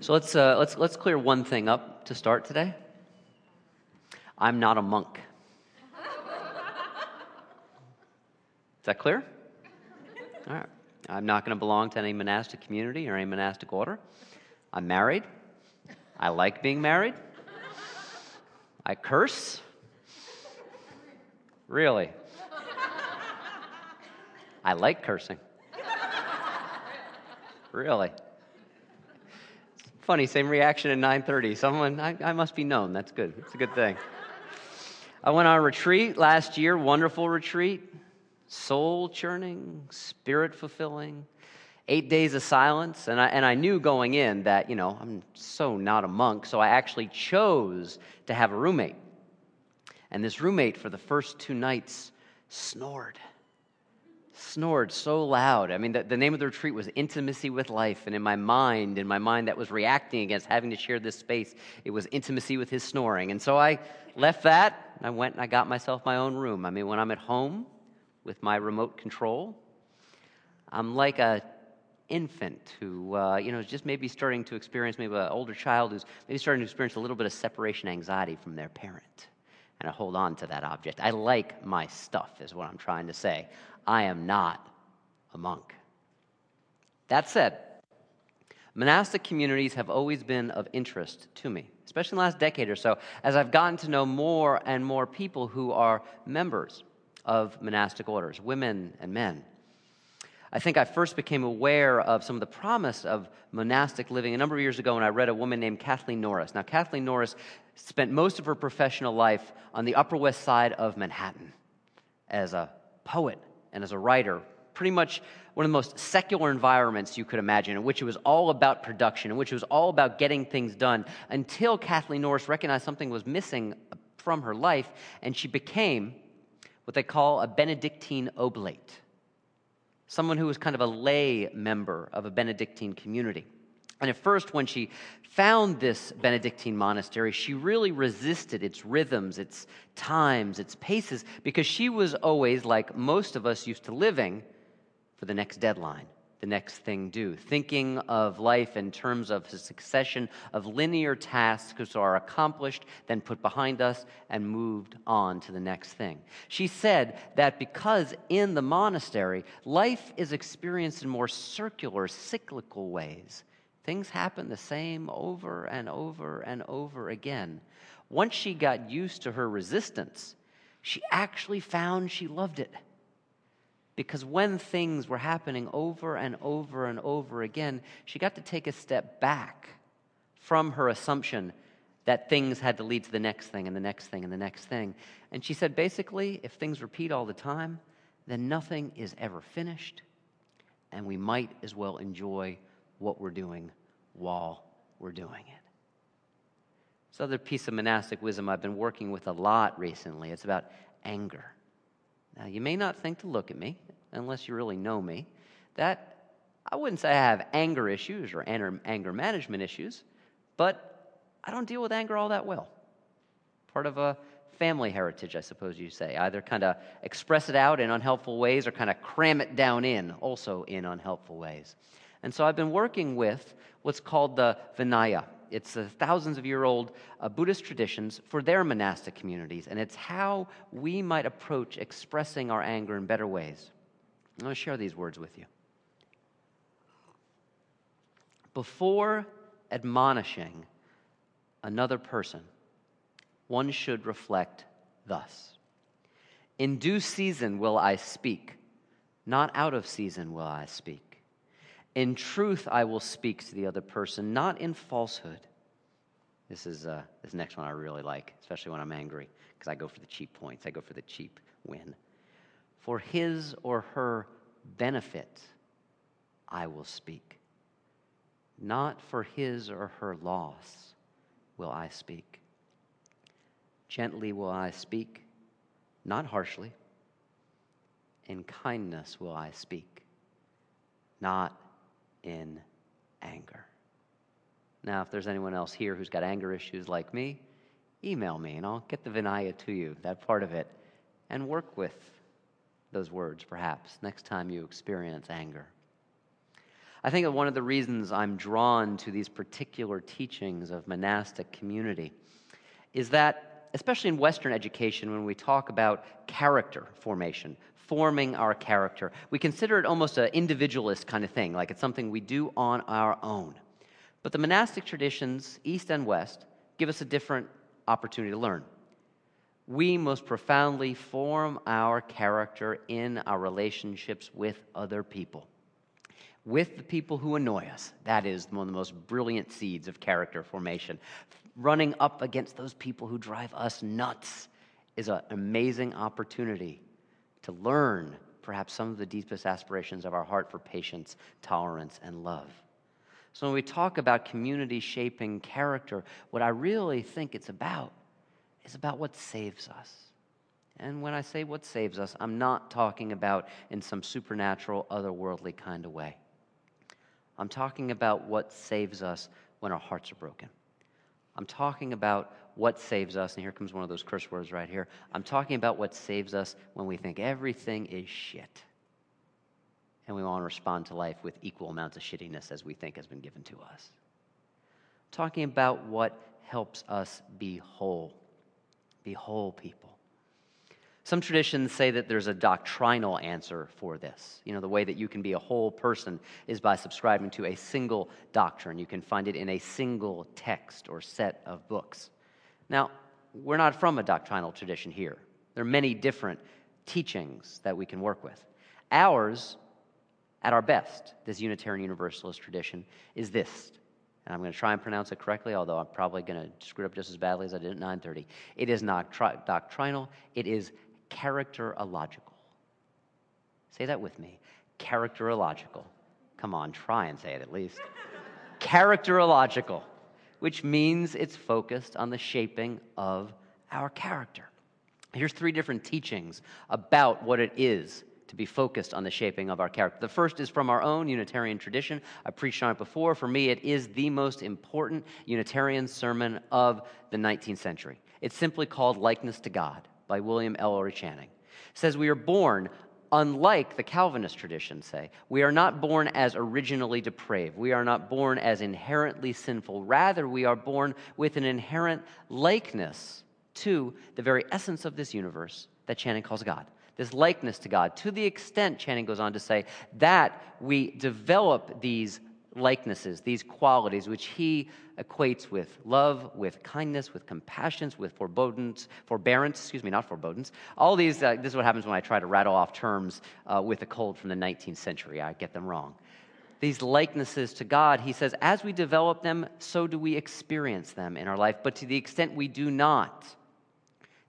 So let's, uh, let's, let's clear one thing up to start today. I'm not a monk. Is that clear? All right. I'm not going to belong to any monastic community or any monastic order. I'm married. I like being married. I curse. Really? I like cursing. Really? Funny, same reaction at 9:30. Someone, I, I must be known. That's good. It's a good thing. I went on a retreat last year, wonderful retreat, soul churning, spirit fulfilling, eight days of silence. And I, and I knew going in that, you know, I'm so not a monk, so I actually chose to have a roommate. And this roommate, for the first two nights, snored snored so loud. I mean, the, the, name of the retreat was Intimacy with Life. And in my mind, in my mind that was reacting against having to share this space, it was intimacy with his snoring. And so I left that. I went and I got myself my own room. I mean, when I'm at home with my remote control, I'm like a infant who, uh, you know, is just maybe starting to experience, maybe an older child who's maybe starting to experience a little bit of separation anxiety from their parent. And I hold on to that object. I like my stuff, is what I'm trying to say. I am not a monk. That said, monastic communities have always been of interest to me, especially in the last decade or so, as I've gotten to know more and more people who are members of monastic orders, women and men. I think I first became aware of some of the promise of monastic living a number of years ago when I read a woman named Kathleen Norris. Now, Kathleen Norris spent most of her professional life on the Upper West Side of Manhattan as a poet and as a writer, pretty much one of the most secular environments you could imagine, in which it was all about production, in which it was all about getting things done, until Kathleen Norris recognized something was missing from her life, and she became what they call a Benedictine oblate, someone who was kind of a lay member of a Benedictine community. And at first, when she found this Benedictine monastery, she really resisted its rhythms, its times, its paces, because she was always, like most of us used to living, for the next deadline, the next thing due, thinking of life in terms of a succession of linear tasks which are accomplished, then put behind us, and moved on to the next thing. She said that because in the monastery, life is experienced in more circular, cyclical ways Things happen the same over and over and over again. Once she got used to her resistance, she actually found she loved it. Because when things were happening over and over and over again, she got to take a step back from her assumption that things had to lead to the next thing and the next thing and the next thing. And she said basically, if things repeat all the time, then nothing is ever finished, and we might as well enjoy what we're doing while we're doing it. This other piece of monastic wisdom I've been working with a lot recently. It's about anger. Now, you may not think to look at me unless you really know me. That I wouldn't say I have anger issues or anger management issues, but I don't deal with anger all that well. Part of a family heritage, I suppose you say. Either kind of express it out in unhelpful ways or kind of cram it down in, also in unhelpful ways. And so I've been working with what's called the Vinaya. It's a thousands of year old uh, Buddhist traditions for their monastic communities, and it's how we might approach expressing our anger in better ways. I'm going to share these words with you. Before admonishing another person, one should reflect thus In due season will I speak, not out of season will I speak. In truth, I will speak to the other person, not in falsehood. This is uh, this next one I really like, especially when I'm angry, because I go for the cheap points. I go for the cheap win. For his or her benefit, I will speak. Not for his or her loss will I speak. Gently will I speak, not harshly. In kindness will I speak, not in anger. Now, if there's anyone else here who's got anger issues like me, email me and I'll get the Vinaya to you, that part of it, and work with those words perhaps next time you experience anger. I think that one of the reasons I'm drawn to these particular teachings of monastic community is that, especially in Western education, when we talk about character formation, forming our character, we consider it almost an individualist kind of thing, like it's something we do on our own. But the monastic traditions, East and West, give us a different opportunity to learn. We most profoundly form our character in our relationships with other people with the people who annoy us. That is one of the most brilliant seeds of character formation. Running up against those people who drive us nuts is an amazing opportunity to learn perhaps some of the deepest aspirations of our heart for patience, tolerance, and love. So, when we talk about community shaping character, what I really think it's about is about what saves us. And when I say what saves us, I'm not talking about in some supernatural, otherworldly kind of way. I'm talking about what saves us when our hearts are broken. I'm talking about what saves us, and here comes one of those curse words right here. I'm talking about what saves us when we think everything is shit. And we want to respond to life with equal amounts of shittiness as we think has been given to us. I'm talking about what helps us be whole, be whole people. Some traditions say that there's a doctrinal answer for this. You know, the way that you can be a whole person is by subscribing to a single doctrine. You can find it in a single text or set of books. Now, we're not from a doctrinal tradition here. There are many different teachings that we can work with. Ours, at our best, this Unitarian Universalist tradition, is this. And I'm going to try and pronounce it correctly, although I'm probably going to screw it up just as badly as I did at 9:30. It is not tri- doctrinal. It is characterological. Say that with me. Characterological. Come on, try and say it at least. characterological, which means it's focused on the shaping of our character. Here's three different teachings about what it is to be focused on the shaping of our character. The first is from our own Unitarian tradition. I preached on it before. For me, it is the most important Unitarian sermon of the 19th century. It's simply called Likeness to God by William Ellery Channing. It says we are born unlike the Calvinist tradition say. We are not born as originally depraved. We are not born as inherently sinful. Rather, we are born with an inherent likeness to the very essence of this universe that Channing calls God. This likeness to God, to the extent, Channing goes on to say, that we develop these likenesses, these qualities, which he equates with love, with kindness, with compassion, with forbearance, forbearance, excuse me, not forbearance. All these, uh, this is what happens when I try to rattle off terms uh, with a cold from the 19th century. I get them wrong. These likenesses to God, he says, as we develop them, so do we experience them in our life. But to the extent we do not,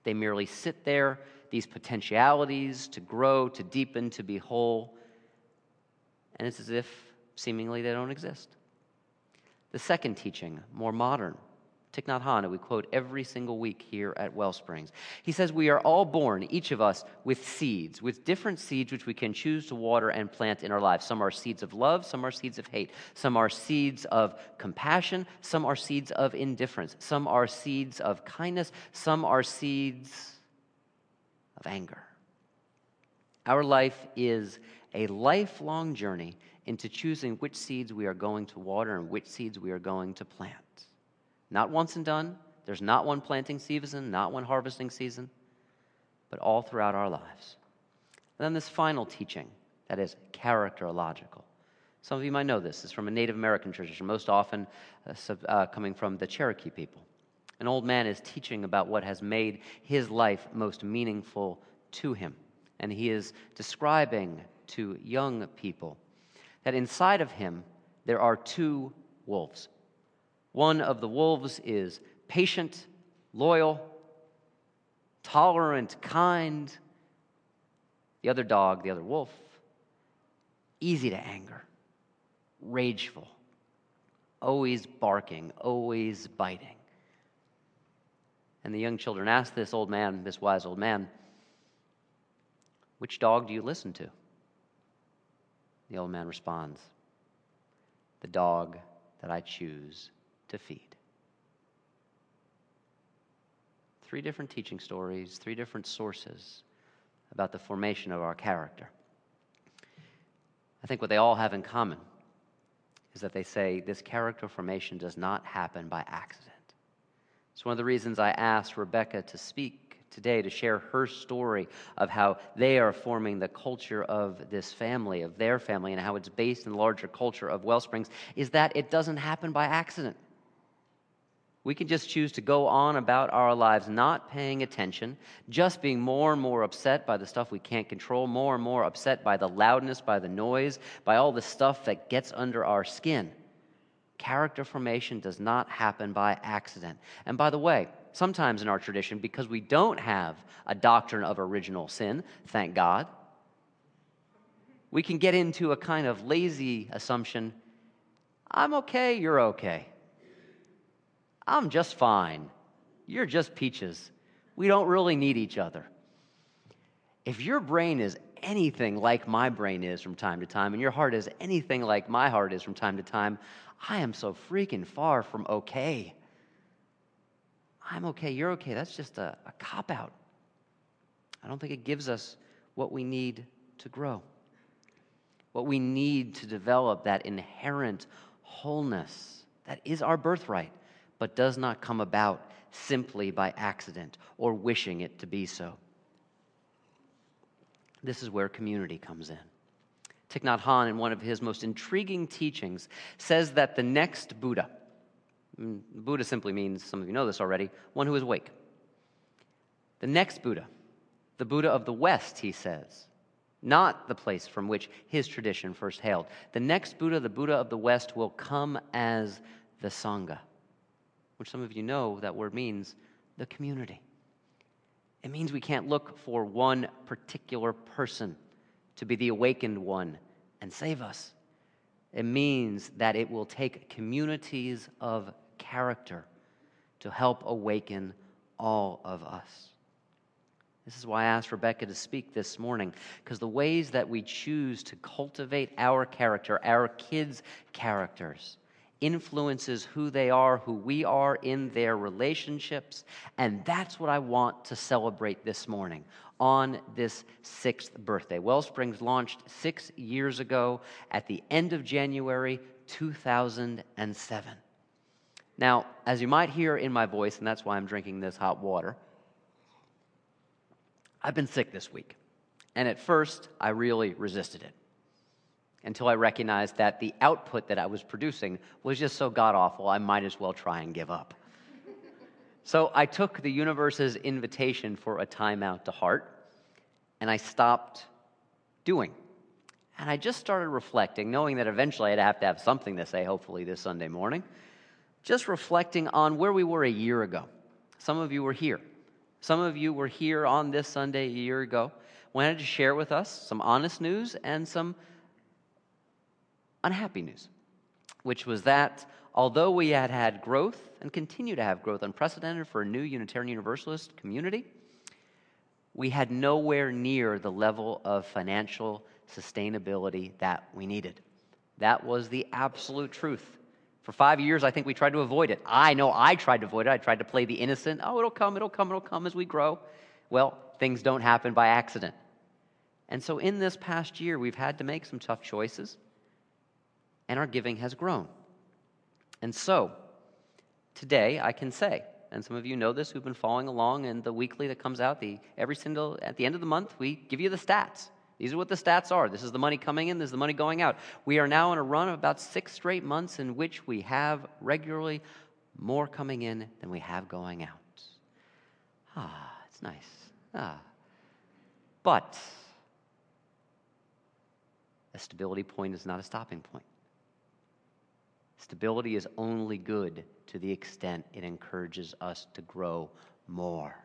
they merely sit there, these potentialities to grow, to deepen, to be whole. And it's as if seemingly they don't exist. The second teaching, more modern, Thich Nhat Hanh, we quote every single week here at Wellsprings. He says, We are all born, each of us, with seeds, with different seeds which we can choose to water and plant in our lives. Some are seeds of love, some are seeds of hate, some are seeds of compassion, some are seeds of indifference, some are seeds of kindness, some are seeds of anger. Our life is a lifelong journey into choosing which seeds we are going to water and which seeds we are going to plant. Not once and done. There's not one planting season, not one harvesting season, but all throughout our lives. And then this final teaching that is characterological. Some of you might know this. It's from a Native American tradition, most often uh, sub, uh, coming from the Cherokee people. An old man is teaching about what has made his life most meaningful to him. And he is describing to young people that inside of him there are two wolves. One of the wolves is patient, loyal, tolerant, kind. The other dog, the other wolf, easy to anger, rageful, always barking, always biting. And the young children asked this old man, this wise old man, which dog do you listen to? The old man responds, The dog that I choose to feed. Three different teaching stories, three different sources about the formation of our character. I think what they all have in common is that they say this character formation does not happen by accident. It's one of the reasons I asked Rebecca to speak today to share her story of how they are forming the culture of this family, of their family, and how it's based in the larger culture of Wellsprings, is that it doesn't happen by accident. We can just choose to go on about our lives not paying attention, just being more and more upset by the stuff we can't control, more and more upset by the loudness, by the noise, by all the stuff that gets under our skin. Character formation does not happen by accident. And by the way, sometimes in our tradition, because we don't have a doctrine of original sin, thank God, we can get into a kind of lazy assumption I'm okay, you're okay. I'm just fine. You're just peaches. We don't really need each other. If your brain is anything like my brain is from time to time, and your heart is anything like my heart is from time to time, I am so freaking far from okay. I'm okay, you're okay. That's just a, a cop out. I don't think it gives us what we need to grow, what we need to develop that inherent wholeness that is our birthright but does not come about simply by accident or wishing it to be so. This is where community comes in. Thich Nhat Hanh, in one of his most intriguing teachings, says that the next Buddha, Mm, Buddha simply means, some of you know this already, one who is awake. The next Buddha, the Buddha of the West, he says, not the place from which his tradition first hailed. The next Buddha, the Buddha of the West, will come as the Sangha which some of you know that word means the community. It means we can't look for one particular person to be the awakened one and save us. It means that it will take communities of character to help awaken all of us. This is why I asked Rebecca to speak this morning, because the ways that we choose to cultivate our character, our kids' characters, influences who they are, who we are in their relationships. And that's what I want to celebrate this morning on this sixth birthday. Wellsprings launched six years ago at the end of January 2007. Now, as you might hear in my voice, and that's why I'm drinking this hot water, I've been sick this week. And at first, I really resisted it until I recognized that the output that I was producing was just so god awful, I might as well try and give up. so I took the universe's invitation for a timeout to heart, and I stopped doing. And I just started reflecting, knowing that eventually I'd have to have something to say, hopefully, this Sunday morning. Just reflecting on where we were a year ago. Some of you were here. Some of you were here on this Sunday a year ago. Wanted to share with us some honest news and some unhappy news, which was that although we had had growth and continue to have growth unprecedented for a new Unitarian Universalist community, we had nowhere near the level of financial sustainability that we needed. That was the absolute truth. For five years, I think we tried to avoid it. I know I tried to avoid it. I tried to play the innocent. Oh, it'll come, it'll come, it'll come as we grow. Well, things don't happen by accident. And so, in this past year, we've had to make some tough choices and our giving has grown. And so, today I can say, and some of you know this who've been following along in the weekly that comes out, the every single at the end of the month, we give you the stats. These are what the stats are. This is the money coming in, this is the money going out. We are now in a run of about six straight months in which we have regularly more coming in than we have going out. Ah, it's nice. Ah. But a stability point is not a stopping point. Stability is only good to the extent it encourages us to grow more.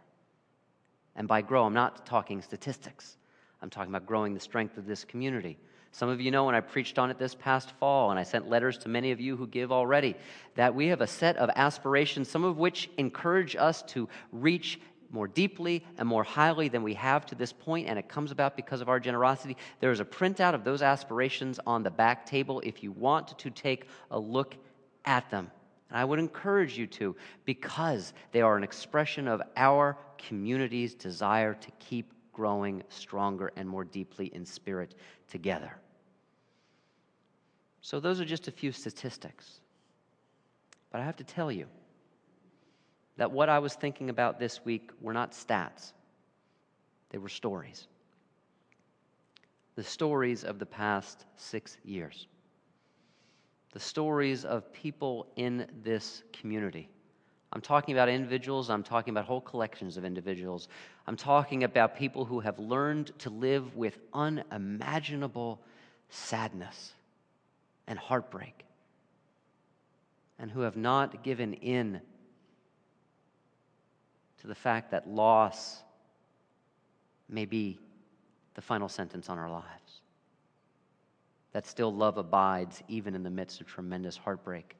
And by grow, I'm not talking statistics. I'm talking about growing the strength of this community. Some of you know when I preached on it this past fall, and I sent letters to many of you who give already, that we have a set of aspirations, some of which encourage us to reach more deeply and more highly than we have to this point, and it comes about because of our generosity. There is a printout of those aspirations on the back table if you want to take a look at them. And I would encourage you to because they are an expression of our community's desire to keep growing stronger and more deeply in spirit together. So, those are just a few statistics. But I have to tell you that what I was thinking about this week were not stats, they were stories. The stories of the past six years. The stories of people in this community. I'm talking about individuals, I'm talking about whole collections of individuals. I'm talking about people who have learned to live with unimaginable sadness and heartbreak, and who have not given in to the fact that loss may be the final sentence on our lives. That still love abides even in the midst of tremendous heartbreak.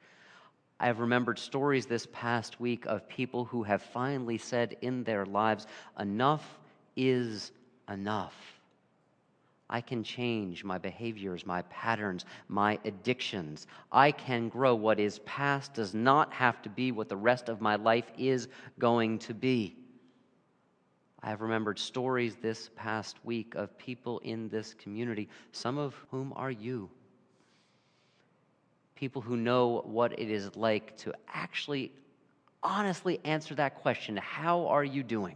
I have remembered stories this past week of people who have finally said in their lives, Enough is enough. I can change my behaviors, my patterns, my addictions. I can grow. What is past does not have to be what the rest of my life is going to be. I have remembered stories this past week of people in this community, some of whom are you. People who know what it is like to actually honestly answer that question How are you doing?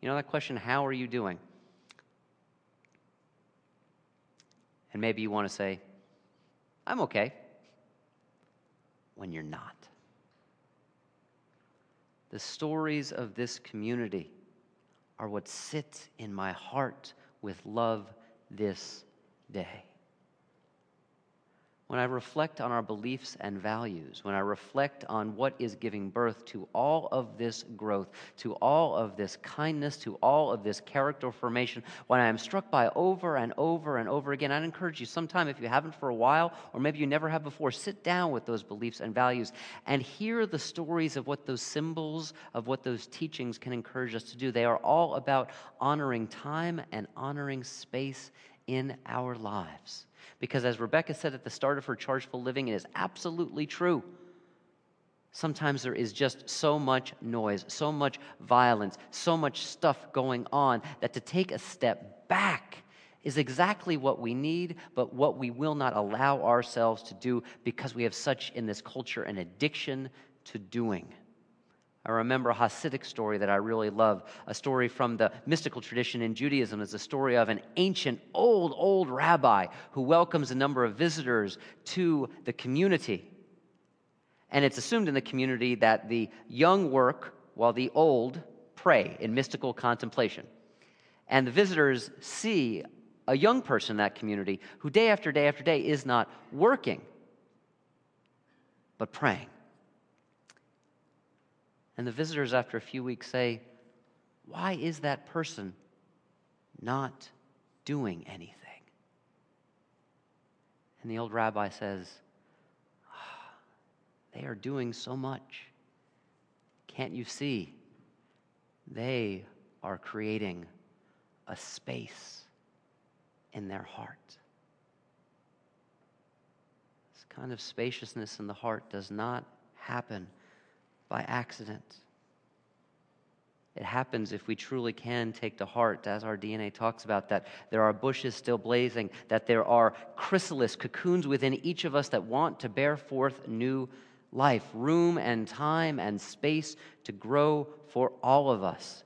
You know that question, How are you doing? And maybe you want to say, I'm okay, when you're not. The stories of this community are what sit in my heart with love this day when I reflect on our beliefs and values, when I reflect on what is giving birth to all of this growth, to all of this kindness, to all of this character formation, when I am struck by over and over and over again, I'd encourage you sometime, if you haven't for a while, or maybe you never have before, sit down with those beliefs and values and hear the stories of what those symbols, of what those teachings can encourage us to do. They are all about honoring time and honoring space in our lives. Because as Rebecca said at the start of her Chargeful Living, it is absolutely true. Sometimes there is just so much noise, so much violence, so much stuff going on that to take a step back is exactly what we need, but what we will not allow ourselves to do because we have such in this culture an addiction to doing. I remember a Hasidic story that I really love, a story from the mystical tradition in Judaism. It's a story of an ancient, old, old rabbi who welcomes a number of visitors to the community. And it's assumed in the community that the young work while the old pray in mystical contemplation. And the visitors see a young person in that community who day after day after day is not working, but praying. And the visitors, after a few weeks, say, Why is that person not doing anything? And the old rabbi says, oh, They are doing so much. Can't you see? They are creating a space in their heart. This kind of spaciousness in the heart does not happen by accident. It happens if we truly can take to heart, as our DNA talks about, that there are bushes still blazing, that there are chrysalis, cocoons within each of us that want to bear forth new life, room and time and space to grow for all of us.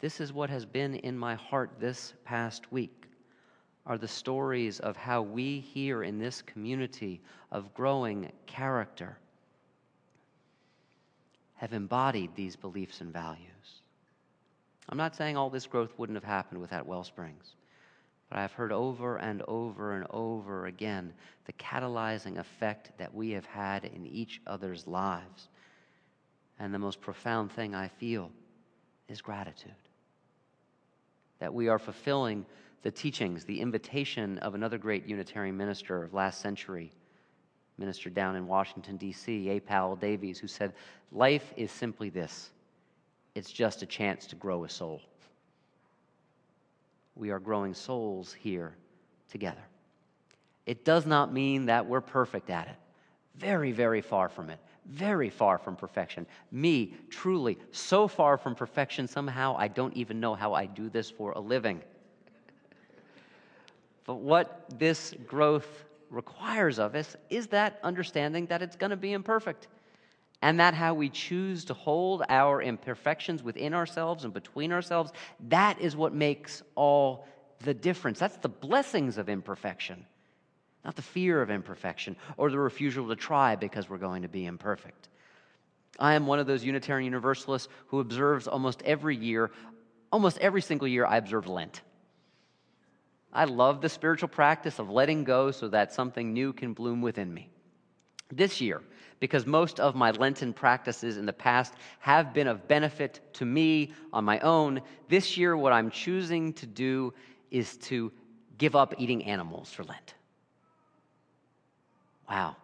This is what has been in my heart this past week are the stories of how we here in this community of growing character have embodied these beliefs and values. I'm not saying all this growth wouldn't have happened without Wellsprings, but I've heard over and over and over again the catalyzing effect that we have had in each other's lives. And the most profound thing I feel is gratitude. That we are fulfilling the teachings, the invitation of another great Unitarian minister of last century, minister down in Washington, D.C., A. Powell Davies, who said, Life is simply this it's just a chance to grow a soul. We are growing souls here together. It does not mean that we're perfect at it. Very, very far from it. Very far from perfection. Me, truly, so far from perfection, somehow I don't even know how I do this for a living. But what this growth requires of us is that understanding that it's going to be imperfect. And that how we choose to hold our imperfections within ourselves and between ourselves, that is what makes all the difference. That's the blessings of imperfection, not the fear of imperfection or the refusal to try because we're going to be imperfect. I am one of those Unitarian Universalists who observes almost every year, almost every single year, I observe Lent. I love the spiritual practice of letting go so that something new can bloom within me. This year, because most of my Lenten practices in the past have been of benefit to me on my own, this year what I'm choosing to do is to give up eating animals for Lent. Wow.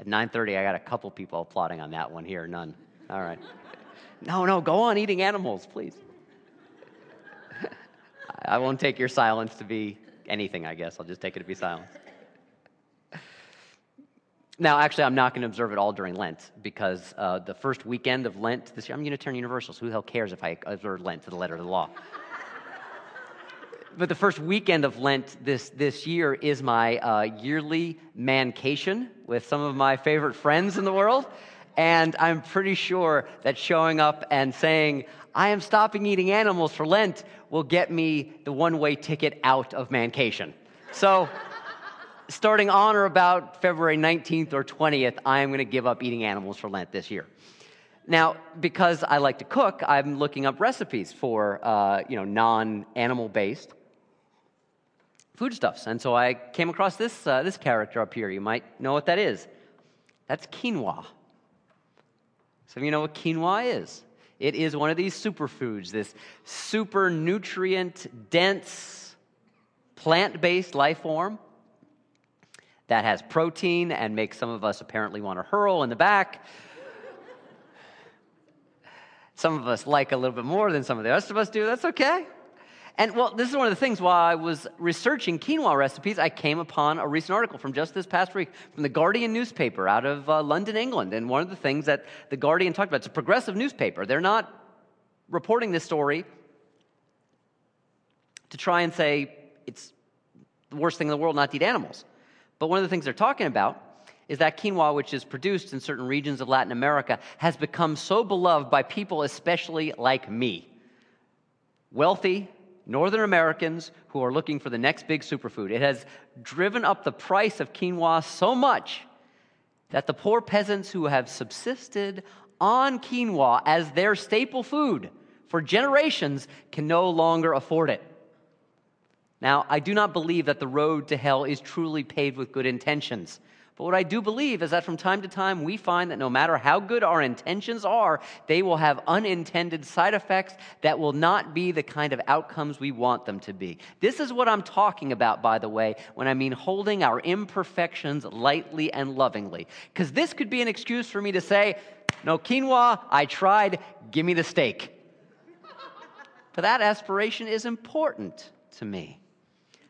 At 9:30 I got a couple people applauding on that one here, none. All right. No, no, go on eating animals, please. I won't take your silence to be anything, I guess. I'll just take it to be silence. Now, actually, I'm not going to observe it all during Lent because uh, the first weekend of Lent this year, I'm Unitarian Universalist. So who the hell cares if I observe Lent to the letter of the law? but the first weekend of Lent this, this year is my uh, yearly mancation with some of my favorite friends in the world. And I'm pretty sure that showing up and saying, I am stopping eating animals for Lent will get me the one way ticket out of mancation. So, starting on or about February 19th or 20th, I am going to give up eating animals for Lent this year. Now, because I like to cook, I'm looking up recipes for uh, you know non-animal based foodstuffs, and so I came across this uh, this character up here. You might know what that is. That's quinoa. Some of you know what quinoa is. It is one of these superfoods, this super nutrient dense plant based life form that has protein and makes some of us apparently want to hurl in the back. some of us like a little bit more than some of the rest of us do. That's okay. And well, this is one of the things while I was researching quinoa recipes, I came upon a recent article from just this past week from the Guardian newspaper out of uh, London, England. And one of the things that the Guardian talked about, it's a progressive newspaper. They're not reporting this story to try and say it's the worst thing in the world not to eat animals. But one of the things they're talking about is that quinoa, which is produced in certain regions of Latin America, has become so beloved by people, especially like me. Wealthy, Northern Americans who are looking for the next big superfood. It has driven up the price of quinoa so much that the poor peasants who have subsisted on quinoa as their staple food for generations can no longer afford it. Now, I do not believe that the road to hell is truly paved with good intentions. But what I do believe is that from time to time we find that no matter how good our intentions are, they will have unintended side effects that will not be the kind of outcomes we want them to be. This is what I'm talking about, by the way, when I mean holding our imperfections lightly and lovingly. Because this could be an excuse for me to say, no quinoa, I tried, give me the steak. but that aspiration is important to me.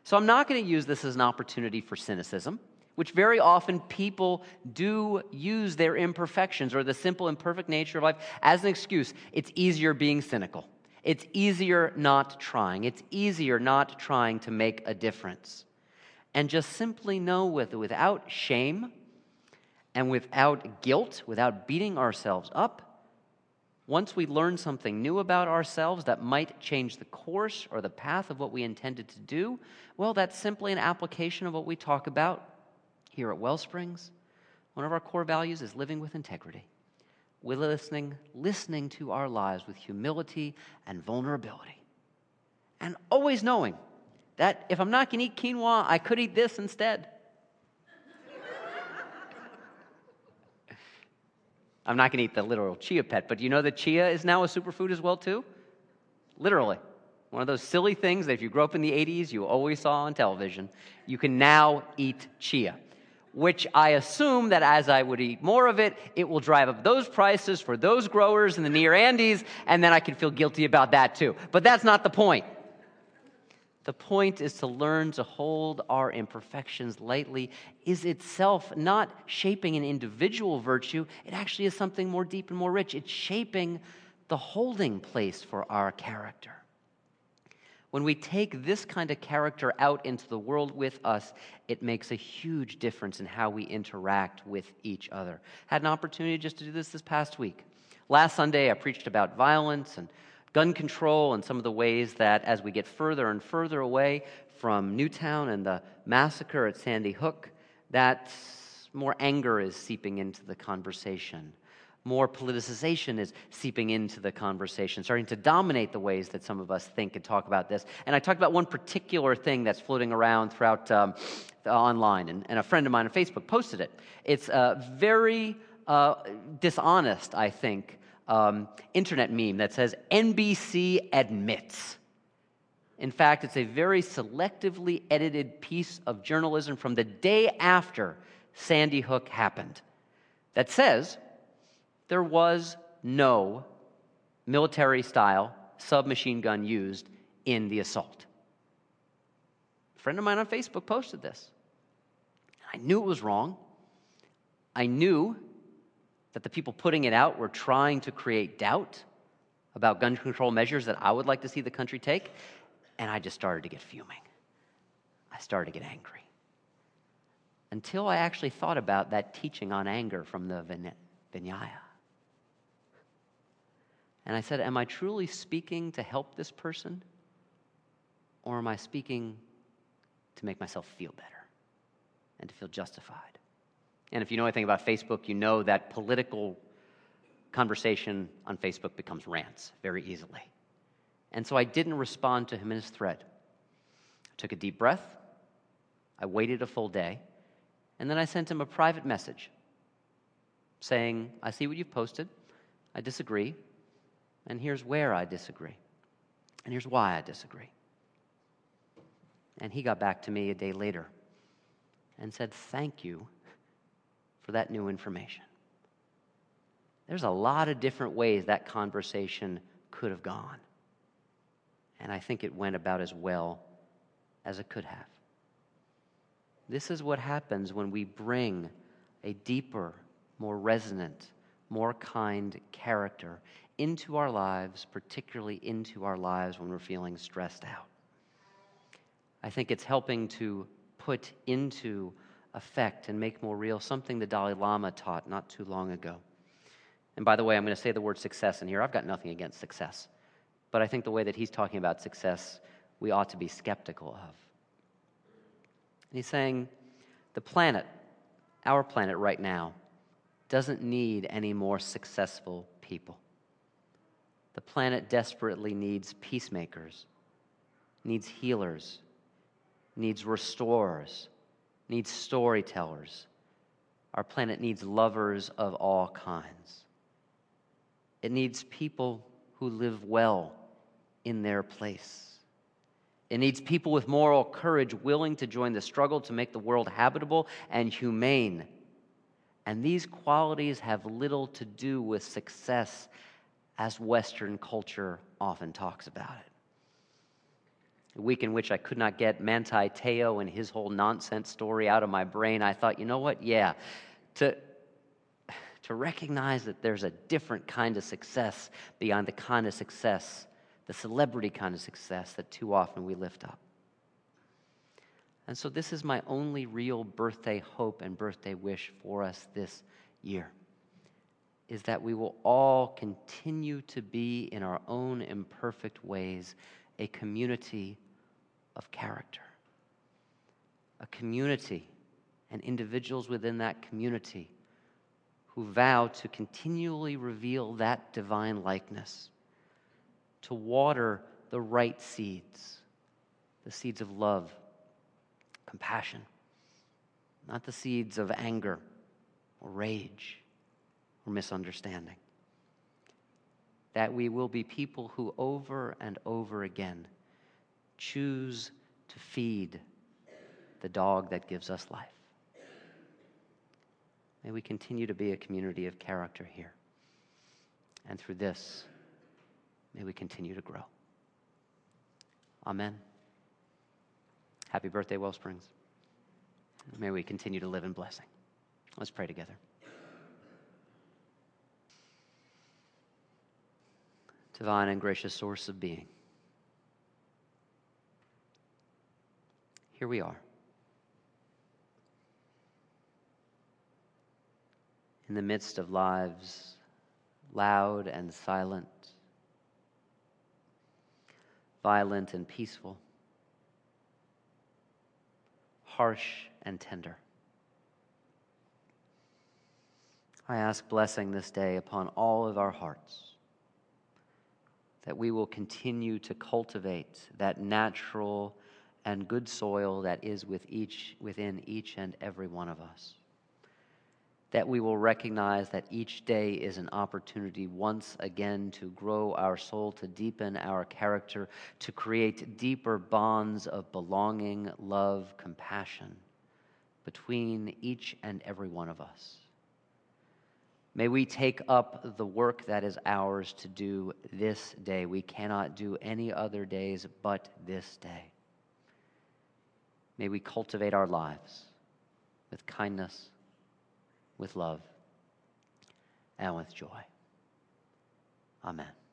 So I'm not going to use this as an opportunity for cynicism which very often people do use their imperfections or the simple imperfect nature of life as an excuse. It's easier being cynical. It's easier not trying. It's easier not trying to make a difference. And just simply know with, without shame and without guilt, without beating ourselves up, once we learn something new about ourselves that might change the course or the path of what we intended to do, well, that's simply an application of what we talk about here at Wellsprings, one of our core values is living with integrity. We're listening, listening to our lives with humility and vulnerability. And always knowing that if I'm not going to eat quinoa, I could eat this instead. I'm not going to eat the literal chia pet, but you know that chia is now a superfood as well too? Literally. One of those silly things that if you grew up in the 80s, you always saw on television. You can now eat chia which I assume that as I would eat more of it, it will drive up those prices for those growers in the near Andes, and then I can feel guilty about that too. But that's not the point. The point is to learn to hold our imperfections lightly, is itself not shaping an individual virtue, it actually is something more deep and more rich. It's shaping the holding place for our character. When we take this kind of character out into the world with us, it makes a huge difference in how we interact with each other. Had an opportunity just to do this this past week. Last Sunday, I preached about violence and gun control and some of the ways that as we get further and further away from Newtown and the massacre at Sandy Hook, that more anger is seeping into the conversation more politicization is seeping into the conversation, starting to dominate the ways that some of us think and talk about this. And I talked about one particular thing that's floating around throughout um, online, and, and, a friend of mine on Facebook posted it. It's a very uh, dishonest, I think, um, internet meme that says NBC admits. In fact, it's a very selectively edited piece of journalism from the day after Sandy Hook happened that says, there was no military style submachine gun used in the assault. A friend of mine on Facebook posted this. I knew it was wrong. I knew that the people putting it out were trying to create doubt about gun control measures that I would like to see the country take, and I just started to get fuming. I started to get angry. Until I actually thought about that teaching on anger from the Vinaya. And I said, Am I truly speaking to help this person? Or am I speaking to make myself feel better and to feel justified? And if you know anything about Facebook, you know that political conversation on Facebook becomes rants very easily. And so I didn't respond to him in his thread. I took a deep breath, I waited a full day, and then I sent him a private message saying, I see what you've posted. I disagree. And here's where I disagree. And here's why I disagree. And he got back to me a day later and said, Thank you for that new information. There's a lot of different ways that conversation could have gone. And I think it went about as well as it could have. This is what happens when we bring a deeper, more resonant, more kind character into our lives, particularly into our lives when we're feeling stressed out. I think it's helping to put into effect and make more real something the Dalai Lama taught not too long ago. And by the way, I'm going to say the word success in here. I've got nothing against success. But I think the way that he's talking about success, we ought to be skeptical of. And he's saying the planet, our planet right now, doesn't need any more successful people. The planet desperately needs peacemakers, needs healers, needs restorers, needs storytellers. Our planet needs lovers of all kinds. It needs people who live well in their place. It needs people with moral courage willing to join the struggle to make the world habitable and humane. And these qualities have little to do with success as Western culture often talks about it. A week in which I could not get Manti Te'o and his whole nonsense story out of my brain, I thought, you know what? Yeah, to, to recognize that there's a different kind of success beyond the kind of success, the celebrity kind of success that too often we lift up. And so, this is my only real birthday hope and birthday wish for us this year is that we will all continue to be, in our own imperfect ways, a community of character. A community and individuals within that community who vow to continually reveal that divine likeness, to water the right seeds, the seeds of love, compassion, not the seeds of anger or rage or misunderstanding. That we will be people who over and over again choose to feed the dog that gives us life. May we continue to be a community of character here. And through this, may we continue to grow. Amen. Happy birthday, Wellsprings. May we continue to live in blessing. Let's pray together. divine and gracious source of being. here we are. In the midst of lives loud and silent, violent and peaceful, harsh and tender. I ask blessing this day upon all of our hearts that we will continue to cultivate that natural and good soil that is with each, within each and every one of us. That we will recognize that each day is an opportunity once again to grow our soul, to deepen our character, to create deeper bonds of belonging, love, compassion between each and every one of us. May we take up the work that is ours to do this day. We cannot do any other days but this day. May we cultivate our lives with kindness, with love, and with joy. Amen.